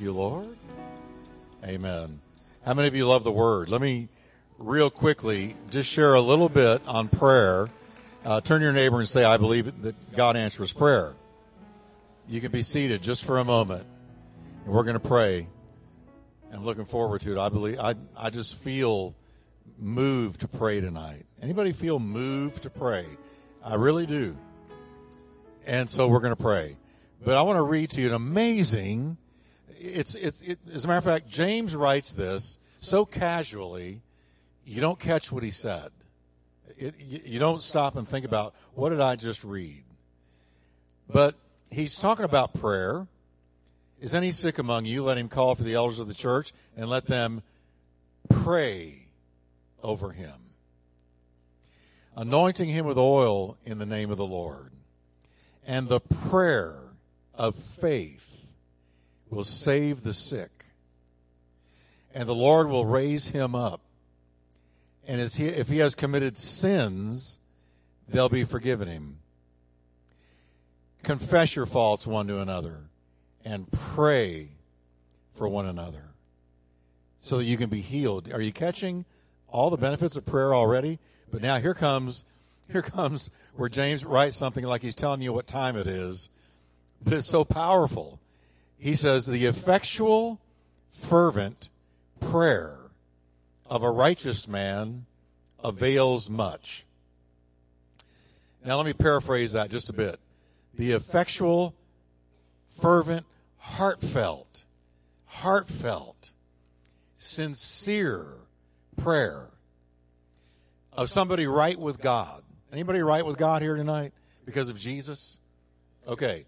You, Lord. Amen. How many of you love the word? Let me real quickly just share a little bit on prayer. Uh, turn your neighbor and say, I believe that God answers prayer. You can be seated just for a moment and we're going to pray. I'm looking forward to it. I believe, I, I just feel moved to pray tonight. Anybody feel moved to pray? I really do. And so we're going to pray. But I want to read to you an amazing, it's, it's, it, as a matter of fact, James writes this so casually, you don't catch what he said. It, you, you don't stop and think about, what did I just read? But he's talking about prayer. Is any sick among you? Let him call for the elders of the church and let them pray over him, anointing him with oil in the name of the Lord. And the prayer of faith will save the sick, and the Lord will raise him up. And he, if he has committed sins, they'll be forgiven him. Confess your faults one to another and pray for one another so that you can be healed. Are you catching all the benefits of prayer already? But now here comes, here comes where James writes something like he's telling you what time it is, but it's so powerful. He says, the effectual, fervent prayer of a righteous man avails much. Now let me paraphrase that just a bit. The effectual, fervent, heartfelt, heartfelt, sincere prayer of somebody right with God. Anybody right with God here tonight because of Jesus? Okay.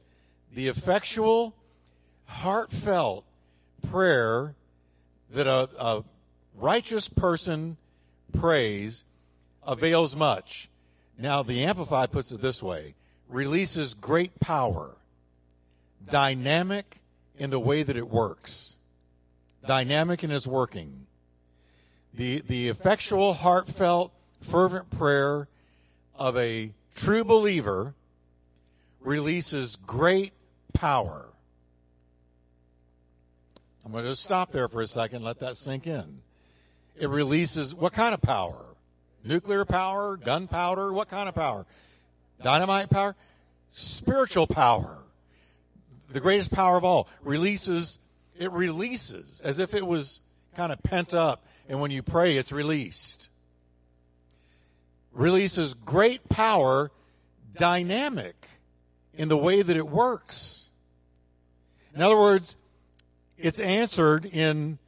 The effectual, heartfelt prayer that a, a righteous person prays avails much. Now, the Amplified puts it this way releases great power, dynamic in the way that it works, dynamic in its working. The, the effectual, heartfelt, fervent prayer of a true believer releases great power. I'm going to stop there for a second, let that sink in. It releases what kind of power? Nuclear power, gunpowder, what kind of power? Dynamite power? Spiritual power. The greatest power of all. Releases, it releases as if it was kind of pent up. And when you pray, it's released. Releases great power, dynamic in the way that it works. In other words, it's answered in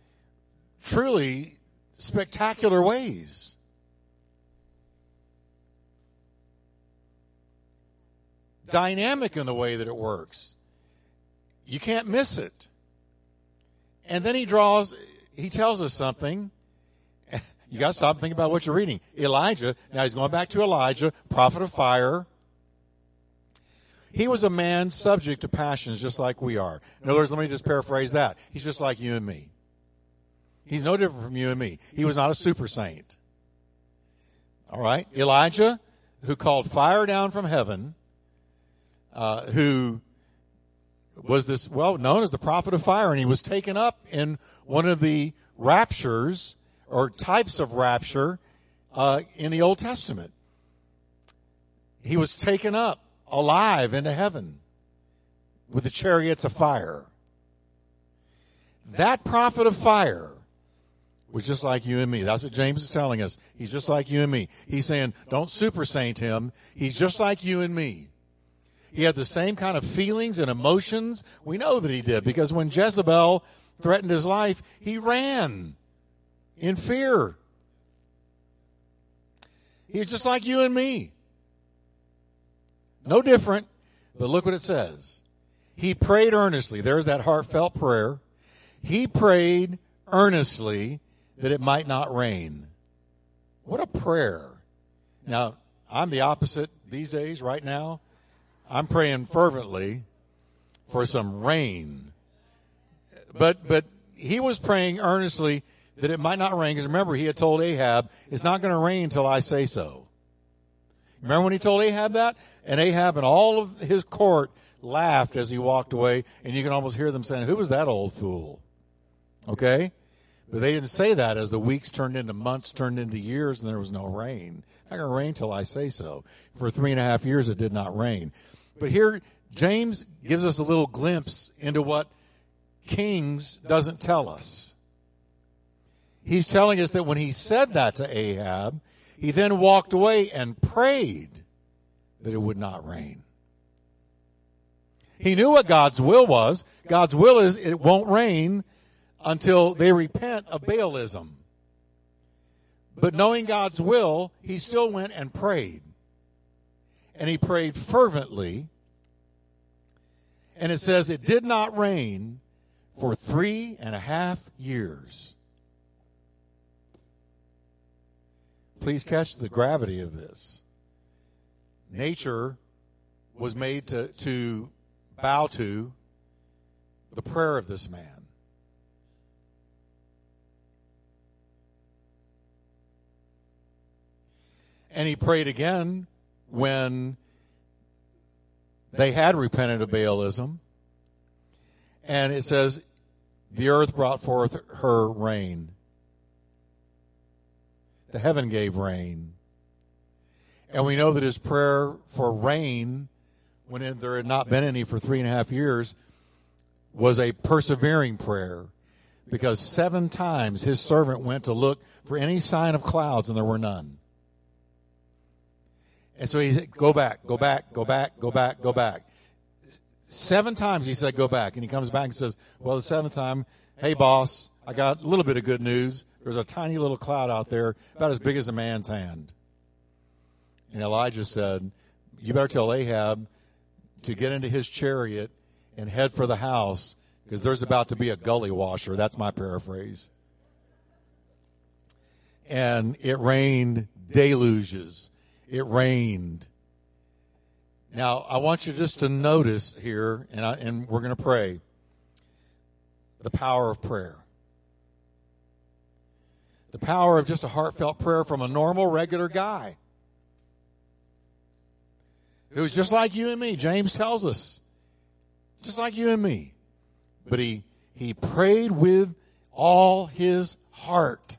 truly spectacular ways. Dynamic in the way that it works. You can't miss it. And then he draws, he tells us something. You got to stop and think about what you're reading. Elijah, now he's going back to Elijah, prophet of fire. He was a man subject to passions just like we are. In other words, let me just paraphrase that. He's just like you and me. He's no different from you and me. He was not a super saint. All right. Elijah, who called fire down from heaven, uh, who was this, well, known as the prophet of fire, and he was taken up in one of the raptures or types of rapture uh, in the Old Testament. He was taken up alive into heaven with the chariots of fire. That prophet of fire was just like you and me. That's what James is telling us. He's just like you and me. He's saying, don't super saint him. He's just like you and me. He had the same kind of feelings and emotions. We know that he did because when Jezebel threatened his life, he ran in fear. He's just like you and me. No different, but look what it says. He prayed earnestly. There's that heartfelt prayer. He prayed earnestly that it might not rain. What a prayer. Now, I'm the opposite these days, right now. I'm praying fervently for some rain. But, but he was praying earnestly that it might not rain because remember he had told Ahab, it's not going to rain until I say so. Remember when he told Ahab that? And Ahab and all of his court laughed as he walked away, and you can almost hear them saying, Who was that old fool? Okay? But they didn't say that as the weeks turned into months, turned into years, and there was no rain. Not going to rain till I say so. For three and a half years, it did not rain. But here, James gives us a little glimpse into what Kings doesn't tell us. He's telling us that when he said that to Ahab, he then walked away and prayed that it would not rain. He knew what God's will was. God's will is it won't rain until they repent of Baalism. But knowing God's will, he still went and prayed. And he prayed fervently. And it says it did not rain for three and a half years. Please catch the gravity of this. Nature was made to, to bow to the prayer of this man. And he prayed again when they had repented of Baalism. And it says, the earth brought forth her rain. The heaven gave rain. And we know that his prayer for rain, when there had not been any for three and a half years, was a persevering prayer. Because seven times his servant went to look for any sign of clouds and there were none. And so he said, go back, go back, go back, go back, go back. Seven times he said, go back. And he comes back and says, well, the seventh time, hey boss, I got a little bit of good news. There's a tiny little cloud out there about as big as a man's hand. And Elijah said, you better tell Ahab to get into his chariot and head for the house because there's about to be a gully washer. That's my paraphrase. And it rained deluges it rained. Now, I want you just to notice here, and, I, and we're going to pray the power of prayer. The power of just a heartfelt prayer from a normal, regular guy who's just like you and me. James tells us, just like you and me. But he, he prayed with all his heart.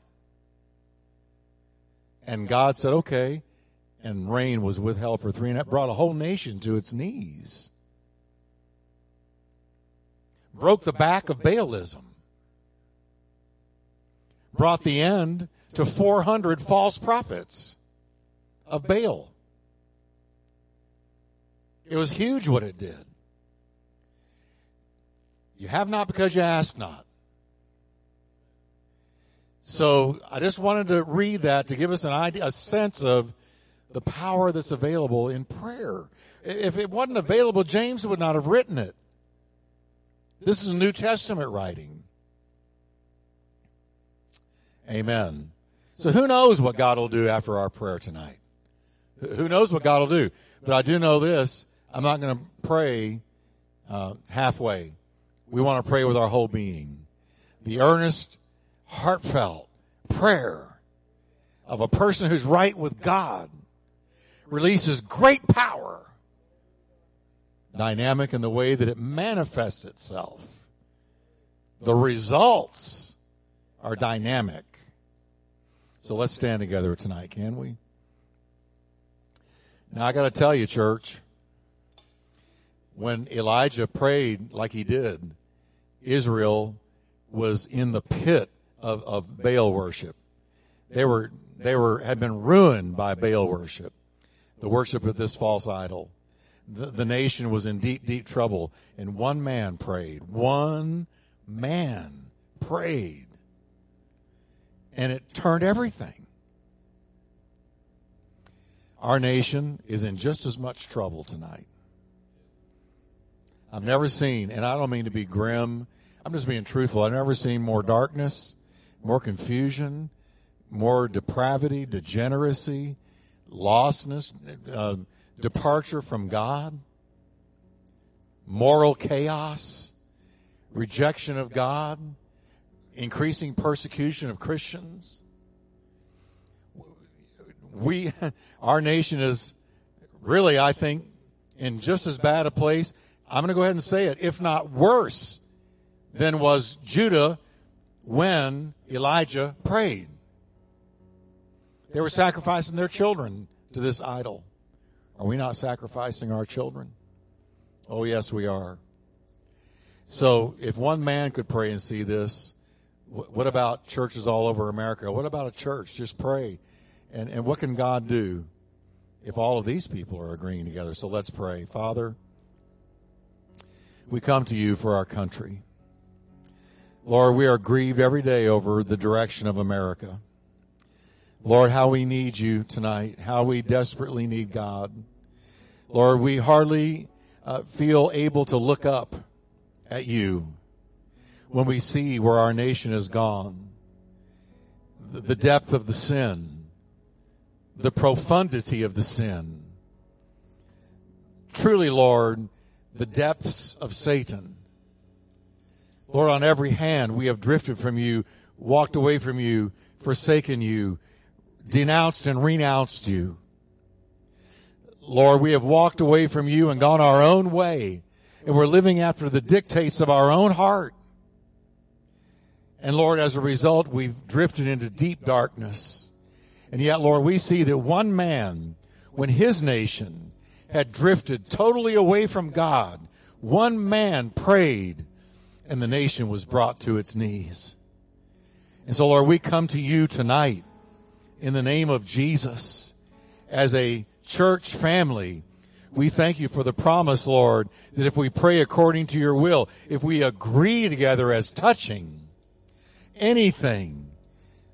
And God said, okay, and rain was withheld for three and half, brought a whole nation to its knees. Broke the back of Baalism. Brought the end to 400 false prophets of Baal. It was huge what it did. You have not because you ask not. So I just wanted to read that to give us an idea, a sense of the power that's available in prayer. If it wasn't available, James would not have written it. This is New Testament writing. Amen. So who knows what God will do after our prayer tonight? Who knows what God will do? But I do know this. I'm not going to pray uh, halfway. We want to pray with our whole being. The earnest, heartfelt prayer of a person who's right with God releases great power. Dynamic in the way that it manifests itself. The results are dynamic. So let's stand together tonight, can we? Now I got to tell you, church, when Elijah prayed like he did, Israel was in the pit of, of Baal worship. They were, they were, had been ruined by Baal worship the worship of this false idol. The, the nation was in deep, deep trouble, and one man prayed. One man prayed. And it turned everything. Our nation is in just as much trouble tonight. I've never seen, and I don't mean to be grim, I'm just being truthful. I've never seen more darkness, more confusion, more depravity, degeneracy, lostness, uh, departure from God, moral chaos, rejection of God, increasing persecution of Christians. We, our nation is really, I think, in just as bad a place, I'm going to go ahead and say it, if not worse than was Judah when Elijah prayed. They were sacrificing their children to this idol. Are we not sacrificing our children? Oh, yes, we are. So if one man could pray and see this, what about churches all over America? What about a church? Just pray. And, and what can God do if all of these people are agreeing together? So let's pray. Father, we come to you for our country. Lord, we are grieved every day over the direction of America. Lord, how we need you tonight, how we desperately need God. Lord, we hardly uh, feel able to look up at you when we see where our nation has gone, the, the depth of the sin, the profundity of the sin. Truly, Lord, the depths of Satan. Lord, on every hand, we have drifted from you, walked away from you, forsaken you, denounced and renounced you. Lord, we have walked away from you and gone our own way, and we're living after the dictates of our own heart. And Lord, as a result, we've drifted into deep darkness. And yet, Lord, we see that one man, when his nation had drifted totally away from God, one man prayed and the nation was brought to its knees. And so, Lord, we come to you tonight in the name of Jesus as a church family. We thank you for the promise, Lord, that if we pray according to your will, if we agree together as touching anything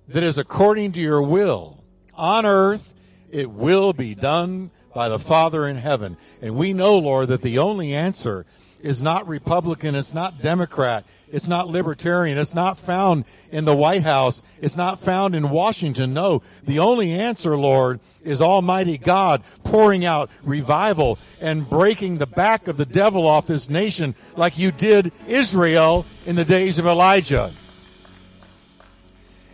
that is according to your will on earth, it will be done by the Father in heaven. And we know, Lord, that the only answer is not Republican, it's not Democrat, it's not Libertarian, it's not found in the White House, it's not found in Washington. No, the only answer, Lord, is Almighty God pouring out revival and breaking the back of the devil off this nation like you did Israel in the days of Elijah.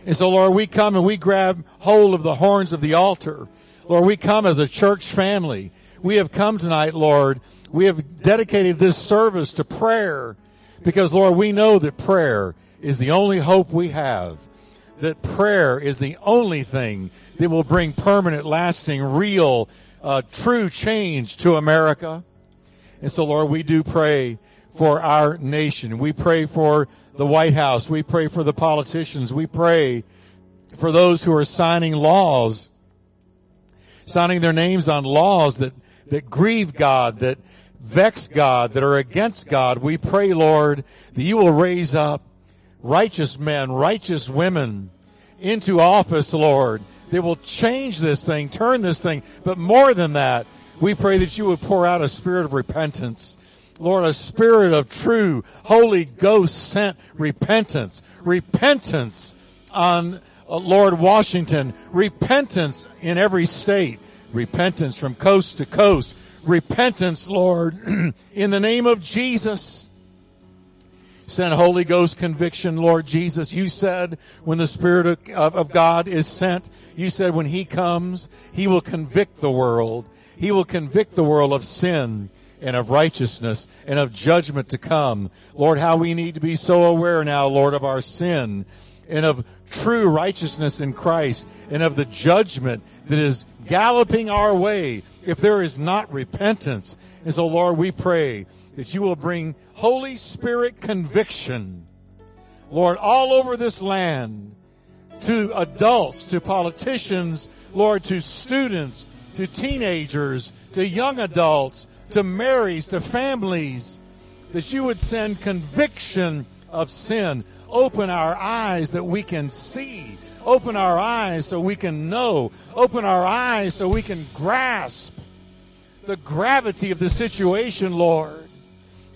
And so, Lord, we come and we grab hold of the horns of the altar. Lord, we come as a church family. We have come tonight, Lord, we have dedicated this service to prayer because, Lord, we know that prayer is the only hope we have. That prayer is the only thing that will bring permanent, lasting, real, uh, true change to America. And so, Lord, we do pray for our nation. We pray for the White House. We pray for the politicians. We pray for those who are signing laws, signing their names on laws that, that grieve God, that vex God, that are against God, we pray, Lord, that you will raise up righteous men, righteous women into office, Lord. They will change this thing, turn this thing. But more than that, we pray that you would pour out a spirit of repentance. Lord, a spirit of true Holy Ghost sent repentance. Repentance on uh, Lord Washington. Repentance in every state. Repentance from coast to coast repentance, Lord, in the name of Jesus. Send Holy Ghost conviction, Lord Jesus. You said when the Spirit of, of, God is sent, you said when He comes, He will convict the world. He will convict the world of sin and of righteousness and of judgment to come. Lord, how we need to be so aware now, Lord, of our sin and of true righteousness in Christ and of the judgment that is galloping our way if there is not repentance. And so, Lord, we pray that you will bring Holy Spirit conviction, Lord, all over this land to adults, to politicians, Lord, to students, to teenagers, to young adults, to marrieds, to families, that you would send conviction of sin. Open our eyes that we can see Open our eyes so we can know. Open our eyes so we can grasp the gravity of the situation, Lord.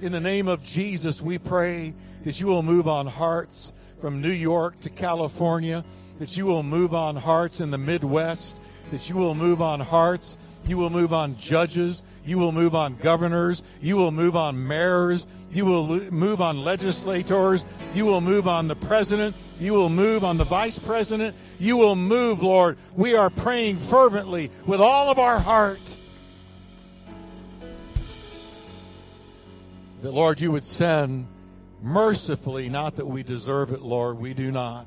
In the name of Jesus, we pray that you will move on hearts from New York to California, that you will move on hearts in the Midwest, that you will move on hearts you will move on judges. You will move on governors. You will move on mayors. You will move on legislators. You will move on the president. You will move on the vice president. You will move, Lord. We are praying fervently with all of our heart that, Lord, you would send mercifully, not that we deserve it, Lord. We do not.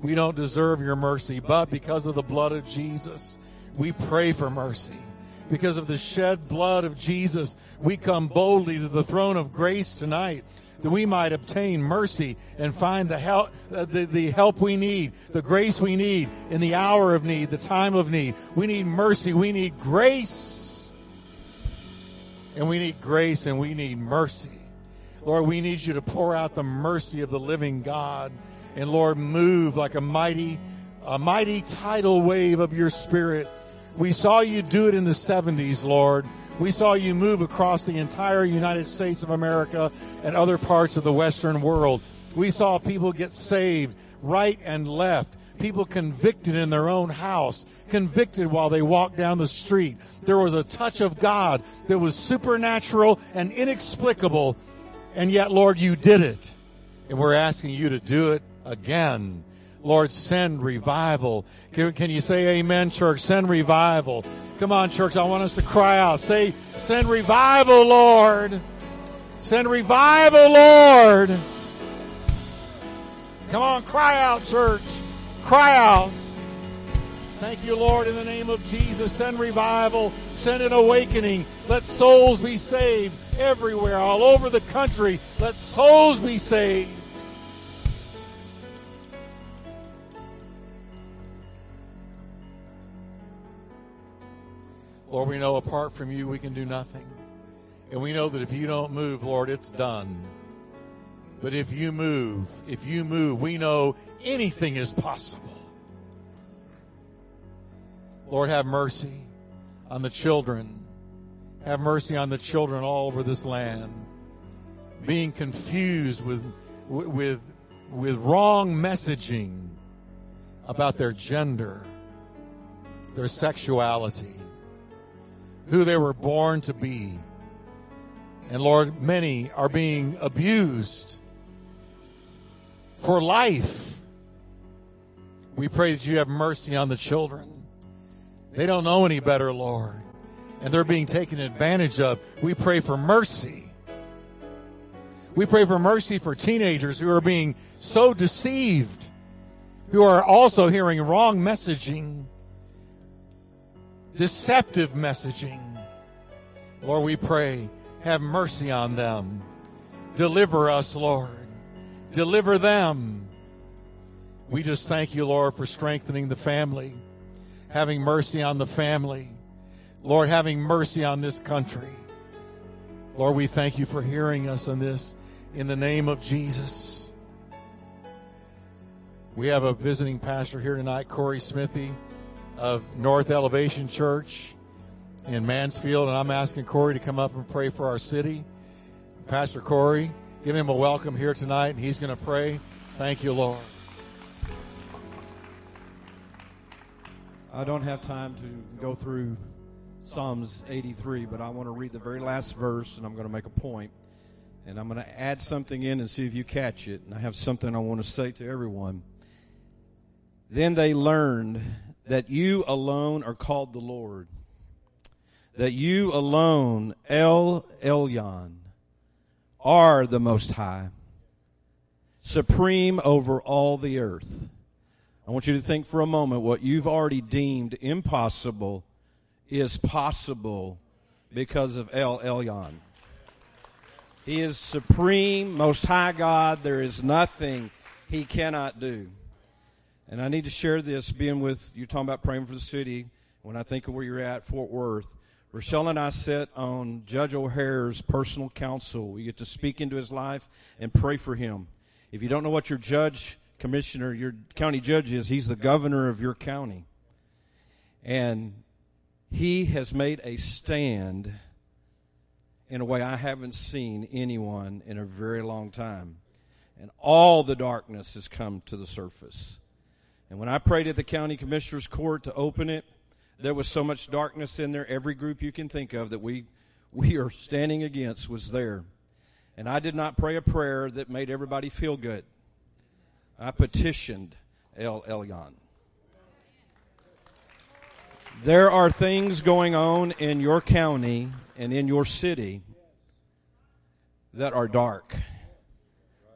We don't deserve your mercy, but because of the blood of Jesus, we pray for mercy. Because of the shed blood of Jesus, we come boldly to the throne of grace tonight that we might obtain mercy and find the help, uh, the, the help we need, the grace we need in the hour of need, the time of need. We need mercy. We need grace. And we need grace and we need mercy. Lord, we need you to pour out the mercy of the living God. And Lord, move like a mighty, a mighty tidal wave of your spirit. We saw you do it in the 70s, Lord. We saw you move across the entire United States of America and other parts of the Western world. We saw people get saved right and left. People convicted in their own house, convicted while they walked down the street. There was a touch of God that was supernatural and inexplicable and yet, Lord, you did it. And we're asking you to do it again. Lord, send revival. Can, can, you say amen, church? Send revival. Come on, church. I want us to cry out. Say, send revival, Lord. Send revival, Lord. Come on, cry out, church. Cry out. Thank you, Lord, in the name of Jesus. Send revival. Send an awakening. Let souls be saved everywhere, all over the country. Let souls be saved. Lord, we know apart from you we can do nothing. And we know that if you don't move, Lord, it's done. But if you move, if you move, we know anything is possible. Lord, have mercy on the children have mercy on the children all over this land, being confused with, with, with wrong messaging about their gender, their sexuality, who they were born to be. And Lord, many are being abused for life. We pray that you have mercy on the children. They don't know any better, Lord and they're being taken advantage of. We pray for mercy. We pray for mercy for teenagers who are being so deceived, who are also hearing wrong messaging, deceptive messaging. Lord, we pray, have mercy on them. Deliver us, Lord. Deliver them. We just thank you, Lord, for strengthening the family, having mercy on the family. Lord, having mercy on this country. Lord, we thank you for hearing us on this in the name of Jesus. We have a visiting pastor here tonight, Corey Smithy of North Elevation Church in Mansfield, and I'm asking Corey to come up and pray for our city. Pastor Corey, give him a welcome here tonight, and he's going to pray. Thank you, Lord. I don't have time to go through Psalms 83, but I want to read the very last verse and I'm going to make a point. And I'm going to add something in and see if you catch it. And I have something I want to say to everyone. Then they learned that you alone are called the Lord, that you alone, El Elyon, are the Most High, supreme over all the earth. I want you to think for a moment what you've already deemed impossible is possible because of El Elyon. He is supreme, most high God. There is nothing he cannot do. And I need to share this, being with you talking about praying for the city. When I think of where you're at, Fort Worth, Rochelle and I sit on Judge O'Hare's personal counsel. We get to speak into his life and pray for him. If you don't know what your judge, commissioner, your county judge is, he's the governor of your county. And he has made a stand in a way I haven't seen anyone in a very long time. And all the darkness has come to the surface. And when I prayed at the county commissioner's court to open it, there was so much darkness in there. Every group you can think of that we, we are standing against was there. And I did not pray a prayer that made everybody feel good. I petitioned El Elyon. There are things going on in your county and in your city that are dark.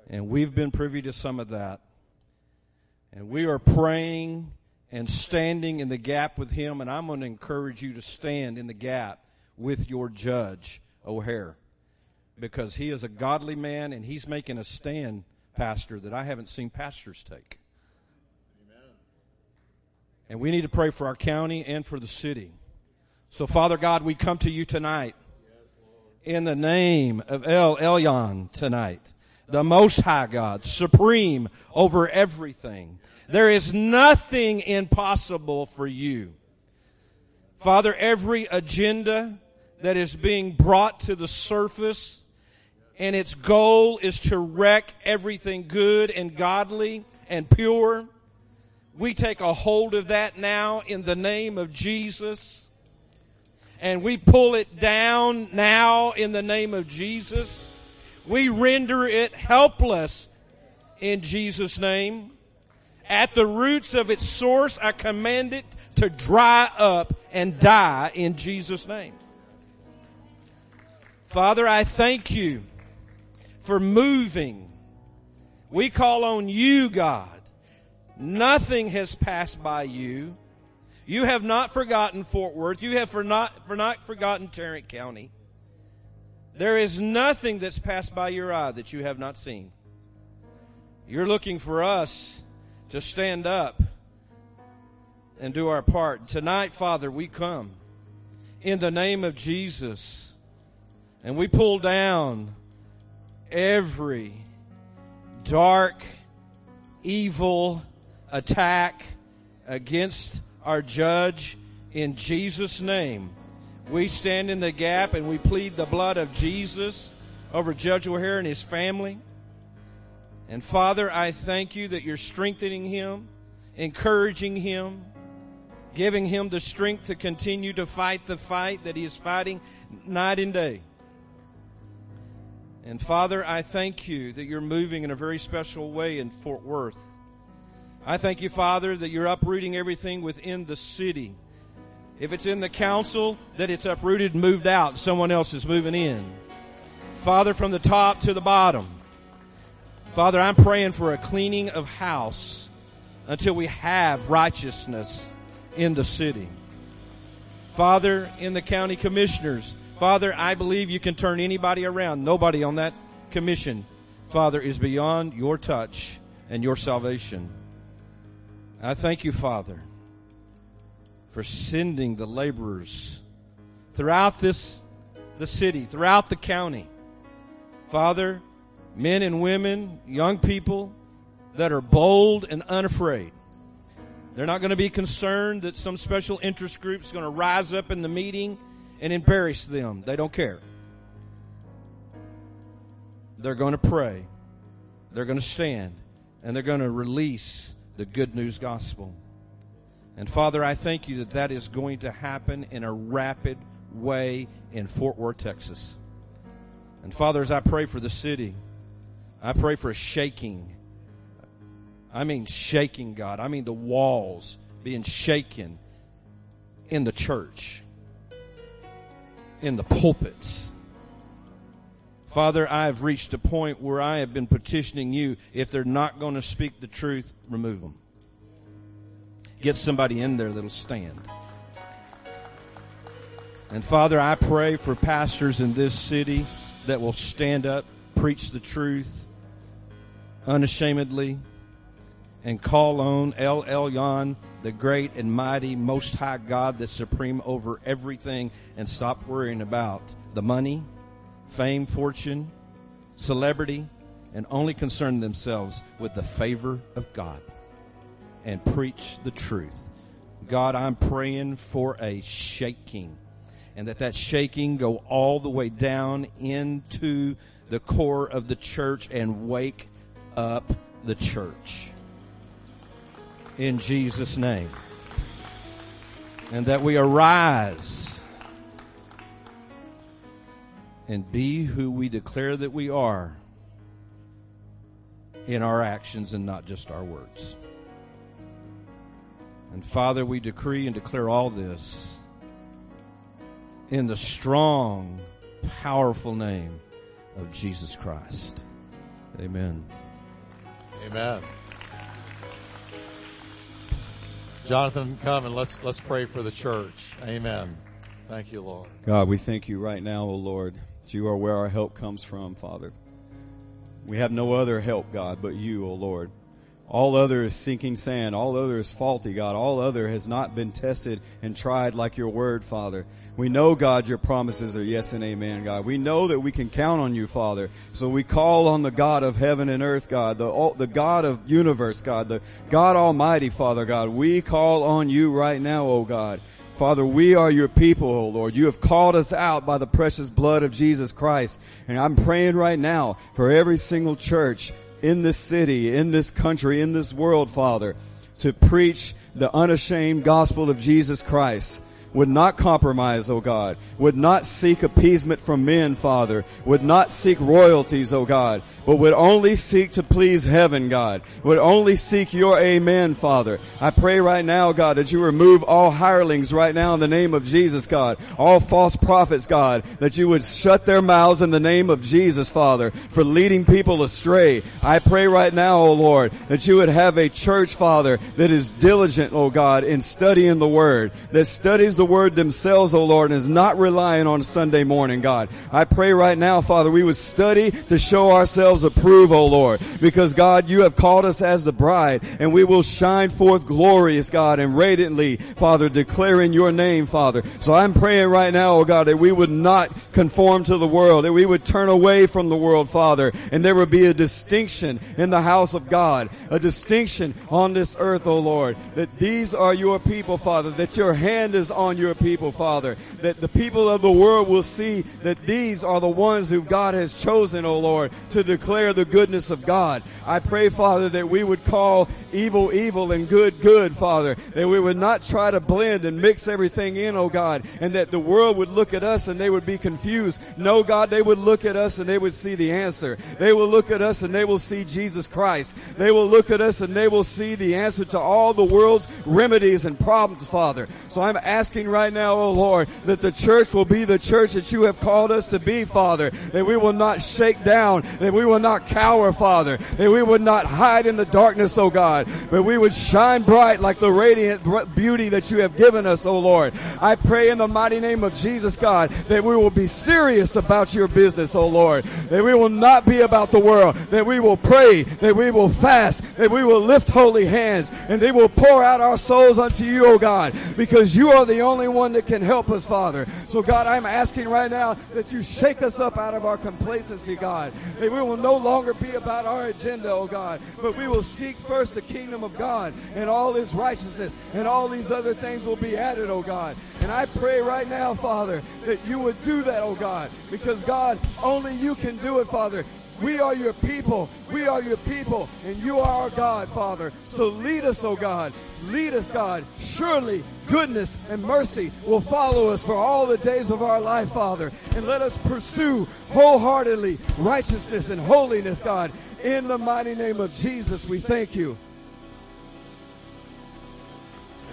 And we've been privy to some of that. And we are praying and standing in the gap with him. And I'm going to encourage you to stand in the gap with your judge, O'Hare, because he is a godly man and he's making a stand, Pastor, that I haven't seen pastors take. Amen. And we need to pray for our county and for the city. So, Father God, we come to you tonight in the name of El Elyon tonight, the Most High God, supreme over everything. There is nothing impossible for you. Father, every agenda that is being brought to the surface and its goal is to wreck everything good and godly and pure. We take a hold of that now in the name of Jesus. And we pull it down now in the name of Jesus. We render it helpless in Jesus' name. At the roots of its source, I command it to dry up and die in Jesus' name. Father, I thank you for moving. We call on you, God. Nothing has passed by you. You have not forgotten Fort Worth. You have for not, for not forgotten Tarrant County. There is nothing that's passed by your eye that you have not seen. You're looking for us to stand up and do our part. Tonight, Father, we come in the name of Jesus and we pull down every dark, evil, attack against our judge in Jesus' name. We stand in the gap and we plead the blood of Jesus over Judge O'Hare and his family. And Father, I thank you that you're strengthening him, encouraging him, giving him the strength to continue to fight the fight that he is fighting night and day. And Father, I thank you that you're moving in a very special way in Fort Worth. I thank you, Father, that you're uprooting everything within the city. If it's in the council, that it's uprooted and moved out. Someone else is moving in. Father, from the top to the bottom. Father, I'm praying for a cleaning of house until we have righteousness in the city. Father, in the county commissioners, Father, I believe you can turn anybody around. Nobody on that commission, Father, is beyond your touch and your salvation. I thank you, Father, for sending the laborers throughout this the city, throughout the county. Father, men and women, young people that are bold and unafraid. They're not going to be concerned that some special interest group is going to rise up in the meeting and embarrass them. They don't care. They're going to pray. They're going to stand and they're going to release the good news gospel. And Father, I thank you that that is going to happen in a rapid way in Fort Worth, Texas. And Father, as I pray for the city, I pray for a shaking. I mean, shaking, God. I mean, the walls being shaken in the church, in the pulpits. Father, I have reached a point where I have been petitioning you. If they're not going to speak the truth, remove them. Get somebody in there that'll stand. And Father, I pray for pastors in this city that will stand up, preach the truth unashamedly, and call on El Elyon, the great and mighty, most high God that's supreme over everything, and stop worrying about the money fame, fortune, celebrity, and only concern themselves with the favor of God and preach the truth. God, I'm praying for a shaking and that that shaking go all the way down into the core of the church and wake up the church. In Jesus' name. And that we arise and be who we declare that we are in our actions and not just our words. And Father, we decree and declare all this in the strong, powerful name of Jesus Christ. Amen. Amen. Jonathan, come and let's let's pray for the church. Amen. Thank you, Lord. God, we thank you right now, O Lord, that you are where our help comes from, Father. We have no other help, God, but you, O Lord. All other is sinking sand. All other is faulty, God. All other has not been tested and tried like your word, Father. We know, God, your promises are yes and amen, God. We know that we can count on you, Father. So we call on the God of heaven and earth, God, the, the God of universe, God, the God Almighty, Father, God. We call on you right now, O God. Father, we are your people, O Lord. You have called us out by the precious blood of Jesus Christ. And I'm praying right now for every single church in this city, in this country, in this world, Father, to preach the unashamed gospel of Jesus Christ would not compromise, O God, would not seek appeasement from men, Father, would not seek royalties, O God, but would only seek to please heaven, God, would only seek your amen, Father. I pray right now, God, that you remove all hirelings right now in the name of Jesus, God, all false prophets, God, that you would shut their mouths in the name of Jesus, Father, for leading people astray. I pray right now, O Lord, that you would have a church, Father, that is diligent, O God, in studying the Word, that studies the Word themselves, O Lord, and is not relying on Sunday morning, God. I pray right now, Father, we would study to show ourselves approved, O Lord, because God, you have called us as the bride, and we will shine forth glorious, God, and radiantly, Father, declaring your name, Father. So I'm praying right now, O God, that we would not conform to the world, that we would turn away from the world, Father, and there would be a distinction in the house of God, a distinction on this earth, O Lord, that these are your people, Father, that your hand is on your people, Father, that the people of the world will see that these are the ones who God has chosen, O Lord, to declare the goodness of God. I pray, Father, that we would call evil evil and good good, Father, that we would not try to blend and mix everything in, O God, and that the world would look at us and they would be confused. No, God, they would look at us and they would see the answer. They will look at us and they will see Jesus Christ. They will look at us and they will see the answer to all the world's remedies and problems, Father. So I'm asking right now, oh Lord, that the church will be the church that you have called us to be, Father. That we will not shake down, that we will not cower, Father. That we would not hide in the darkness, oh God, but we would shine bright like the radiant beauty that you have given us, oh Lord. I pray in the mighty name of Jesus, God, that we will be serious about your business, oh Lord. That we will not be about the world. That we will pray. That we will fast. That we will lift holy hands. And they will pour out our souls unto you, oh God, because you are the only one that can help us, Father. So God, I'm asking right now that you shake us up out of our complacency, God. That we will no longer be about our agenda, oh God, but we will seek first the kingdom of God and all his righteousness and all these other things will be added, oh God. And I pray right now, Father, that you would do that, oh God, because God, only you can do it, Father. We are your people. We are your people, and you are our God, Father. So lead us, oh God. Lead us, God. Surely goodness and mercy will follow us for all the days of our life, Father. And let us pursue wholeheartedly righteousness and holiness, God. In the mighty name of Jesus, we thank you.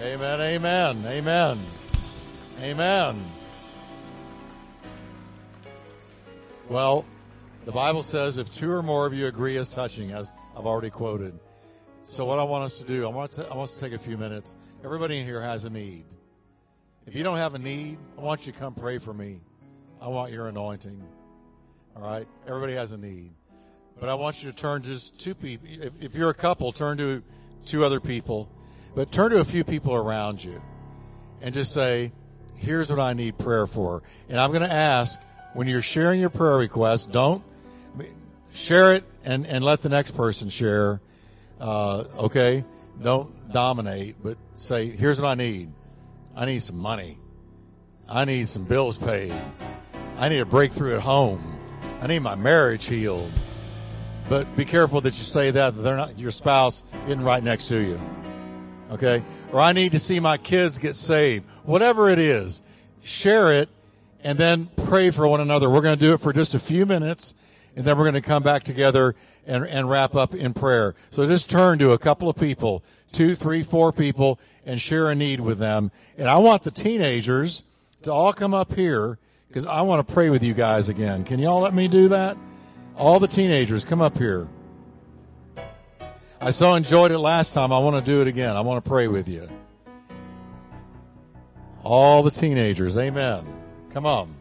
Amen, amen, amen, amen. Well, the Bible says if two or more of you agree as touching, as I've already quoted. So what I want us to do, I want, to, I want us to take a few minutes. Everybody in here has a need. If you don't have a need, I want you to come pray for me. I want your anointing. All right? Everybody has a need. But I want you to turn to just two people. If, if you're a couple, turn to two other people. But turn to a few people around you and just say, here's what I need prayer for. And I'm going to ask, when you're sharing your prayer request, don't share it and, and let the next person share. Uh, okay. Don't dominate, but say, here's what I need. I need some money. I need some bills paid. I need a breakthrough at home. I need my marriage healed. But be careful that you say that, they're not, your spouse isn't right next to you. Okay. Or I need to see my kids get saved. Whatever it is, share it and then pray for one another. We're going to do it for just a few minutes and then we're going to come back together and, and wrap up in prayer. So just turn to a couple of people, two, three, four people, and share a need with them. And I want the teenagers to all come up here because I want to pray with you guys again. Can y'all let me do that? All the teenagers, come up here. I so enjoyed it last time. I want to do it again. I want to pray with you. All the teenagers, amen. Come on.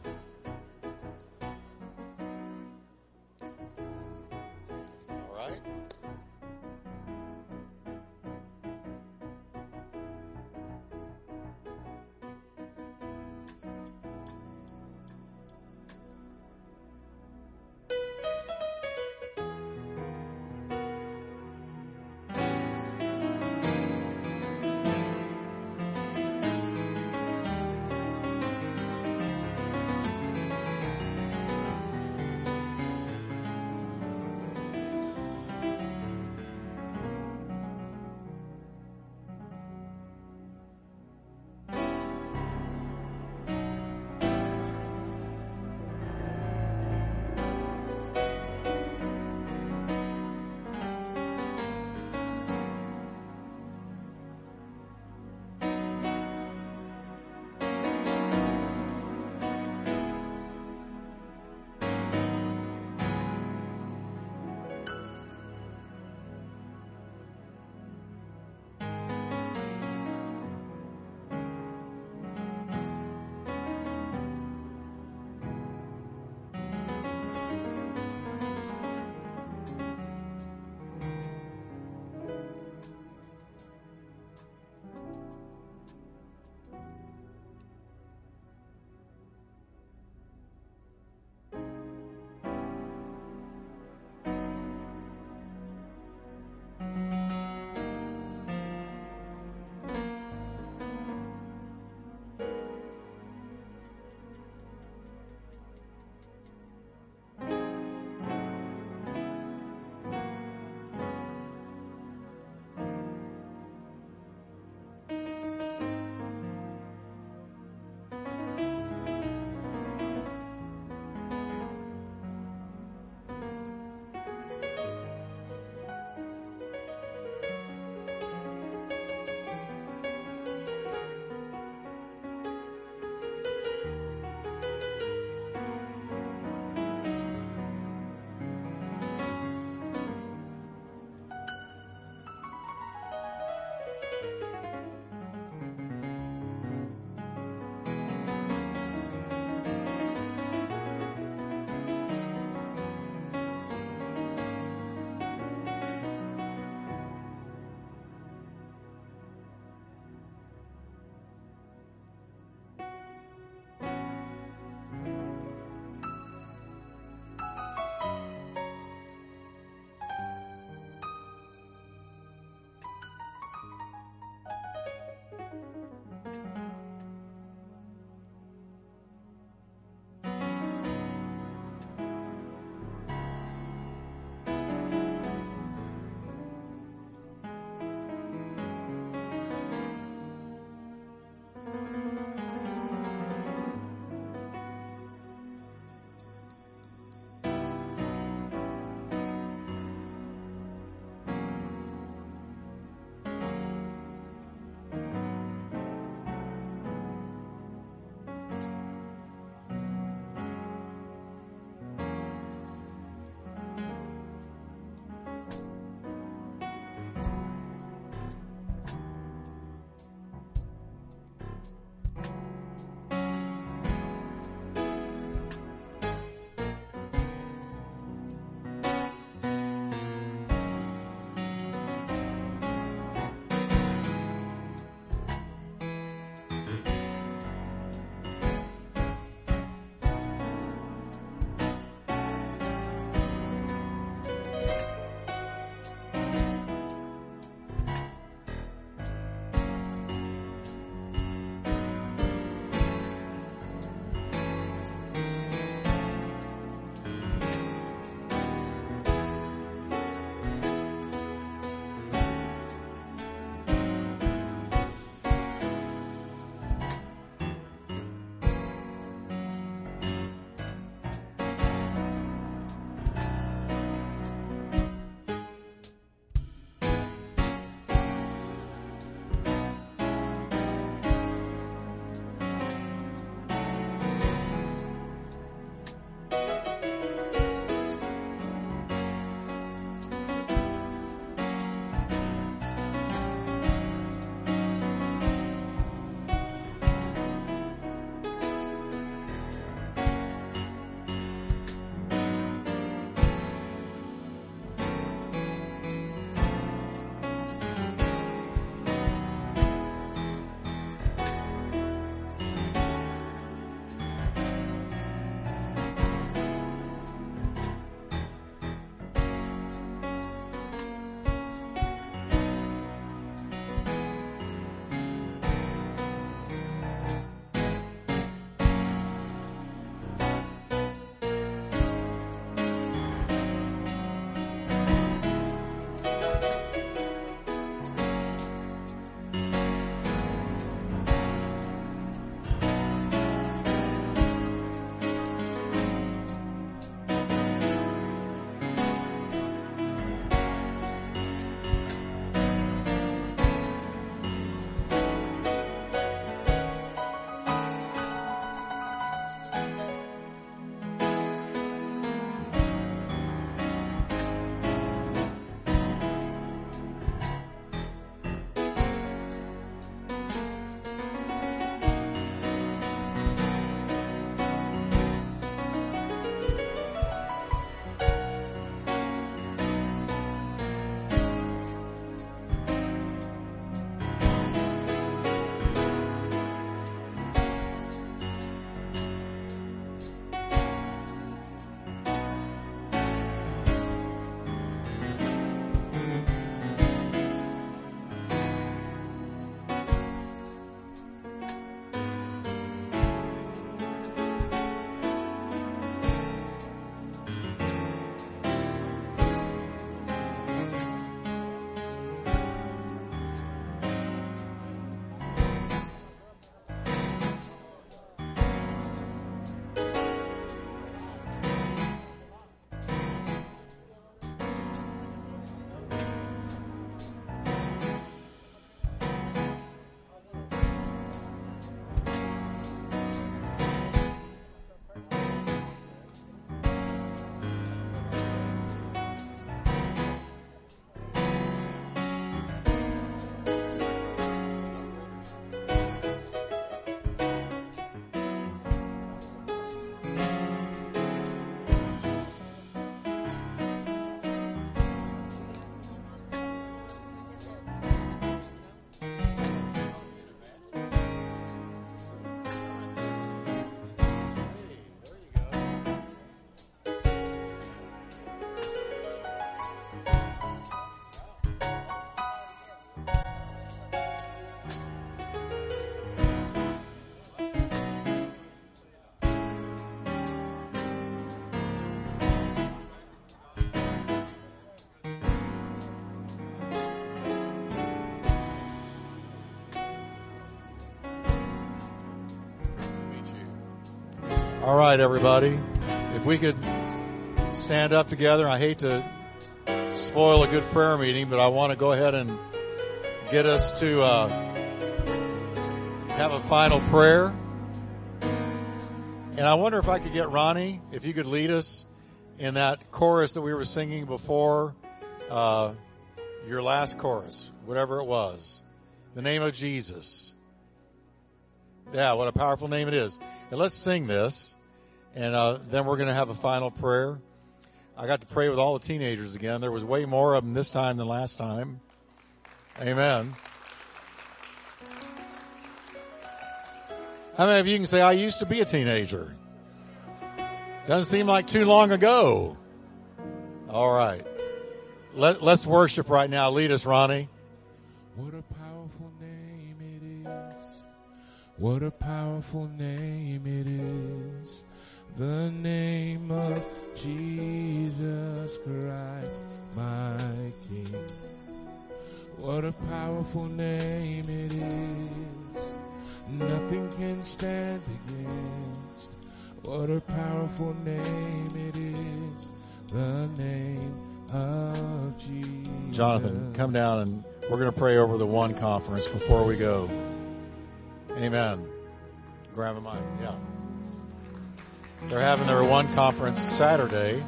All right, everybody. If we could stand up together, I hate to spoil a good prayer meeting, but I want to go ahead and get us to uh, have a final prayer. And I wonder if I could get Ronnie, if you could lead us in that chorus that we were singing before uh, your last chorus, whatever it was. The name of Jesus. Yeah, what a powerful name it is. And let's sing this, and uh, then we're going to have a final prayer. I got to pray with all the teenagers again. There was way more of them this time than last time. Amen. How many of you can say, I used to be a teenager? Doesn't seem like too long ago. All right. Let, let's worship right now. Lead us, Ronnie. What a powerful name it is. What a powerful name it is. The name of Jesus Christ, my King. What a powerful name it is. Nothing can stand against. What a powerful name it is. The name of Jesus. Jonathan, come down and we're going to pray over the one conference before we go. Amen. Grab a mic. Yeah. They're having their one conference Saturday.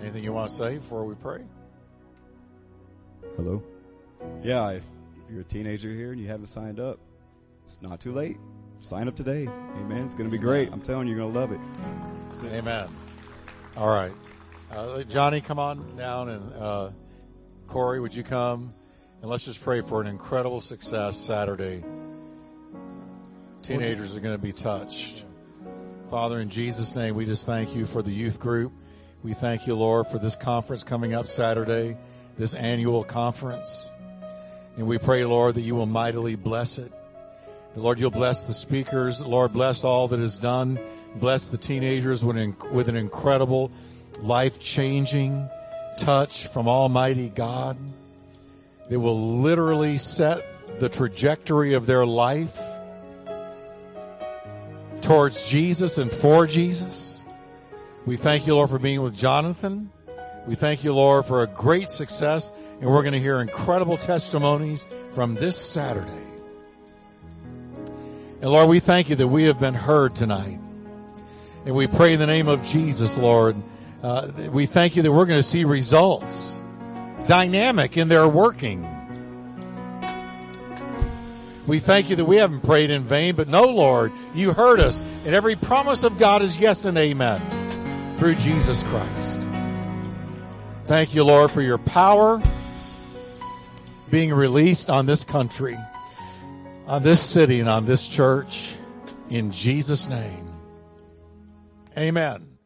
Anything you want to say before we pray? Hello? Yeah, if, if you're a teenager here and you haven't signed up, it's not too late. Sign up today. Amen. It's going to be great. I'm telling you, you're going to love it. Amen. All right. Uh, Johnny, come on down, and uh, Corey, would you come? And let's just pray for an incredible success Saturday. Teenagers are going to be touched. Father, in Jesus' name, we just thank you for the youth group. We thank you, Lord, for this conference coming up Saturday, this annual conference. And we pray, Lord, that you will mightily bless it. The Lord, you'll bless the speakers. Lord, bless all that is done. Bless the teenagers with an, with an incredible, life changing touch from Almighty God that will literally set the trajectory of their life towards Jesus and for Jesus. We thank you, Lord, for being with Jonathan. We thank you, Lord, for a great success, and we're going to hear incredible testimonies from this Saturday. And Lord, we thank you that we have been heard tonight. And we pray in the name of Jesus, Lord. Uh, we thank you that we're going to see results, dynamic in their working. We thank you that we haven't prayed in vain, but no, Lord, you heard us. And every promise of God is yes and amen through Jesus Christ. Thank you, Lord, for your power being released on this country, on this city, and on this church. In Jesus' name. Amen.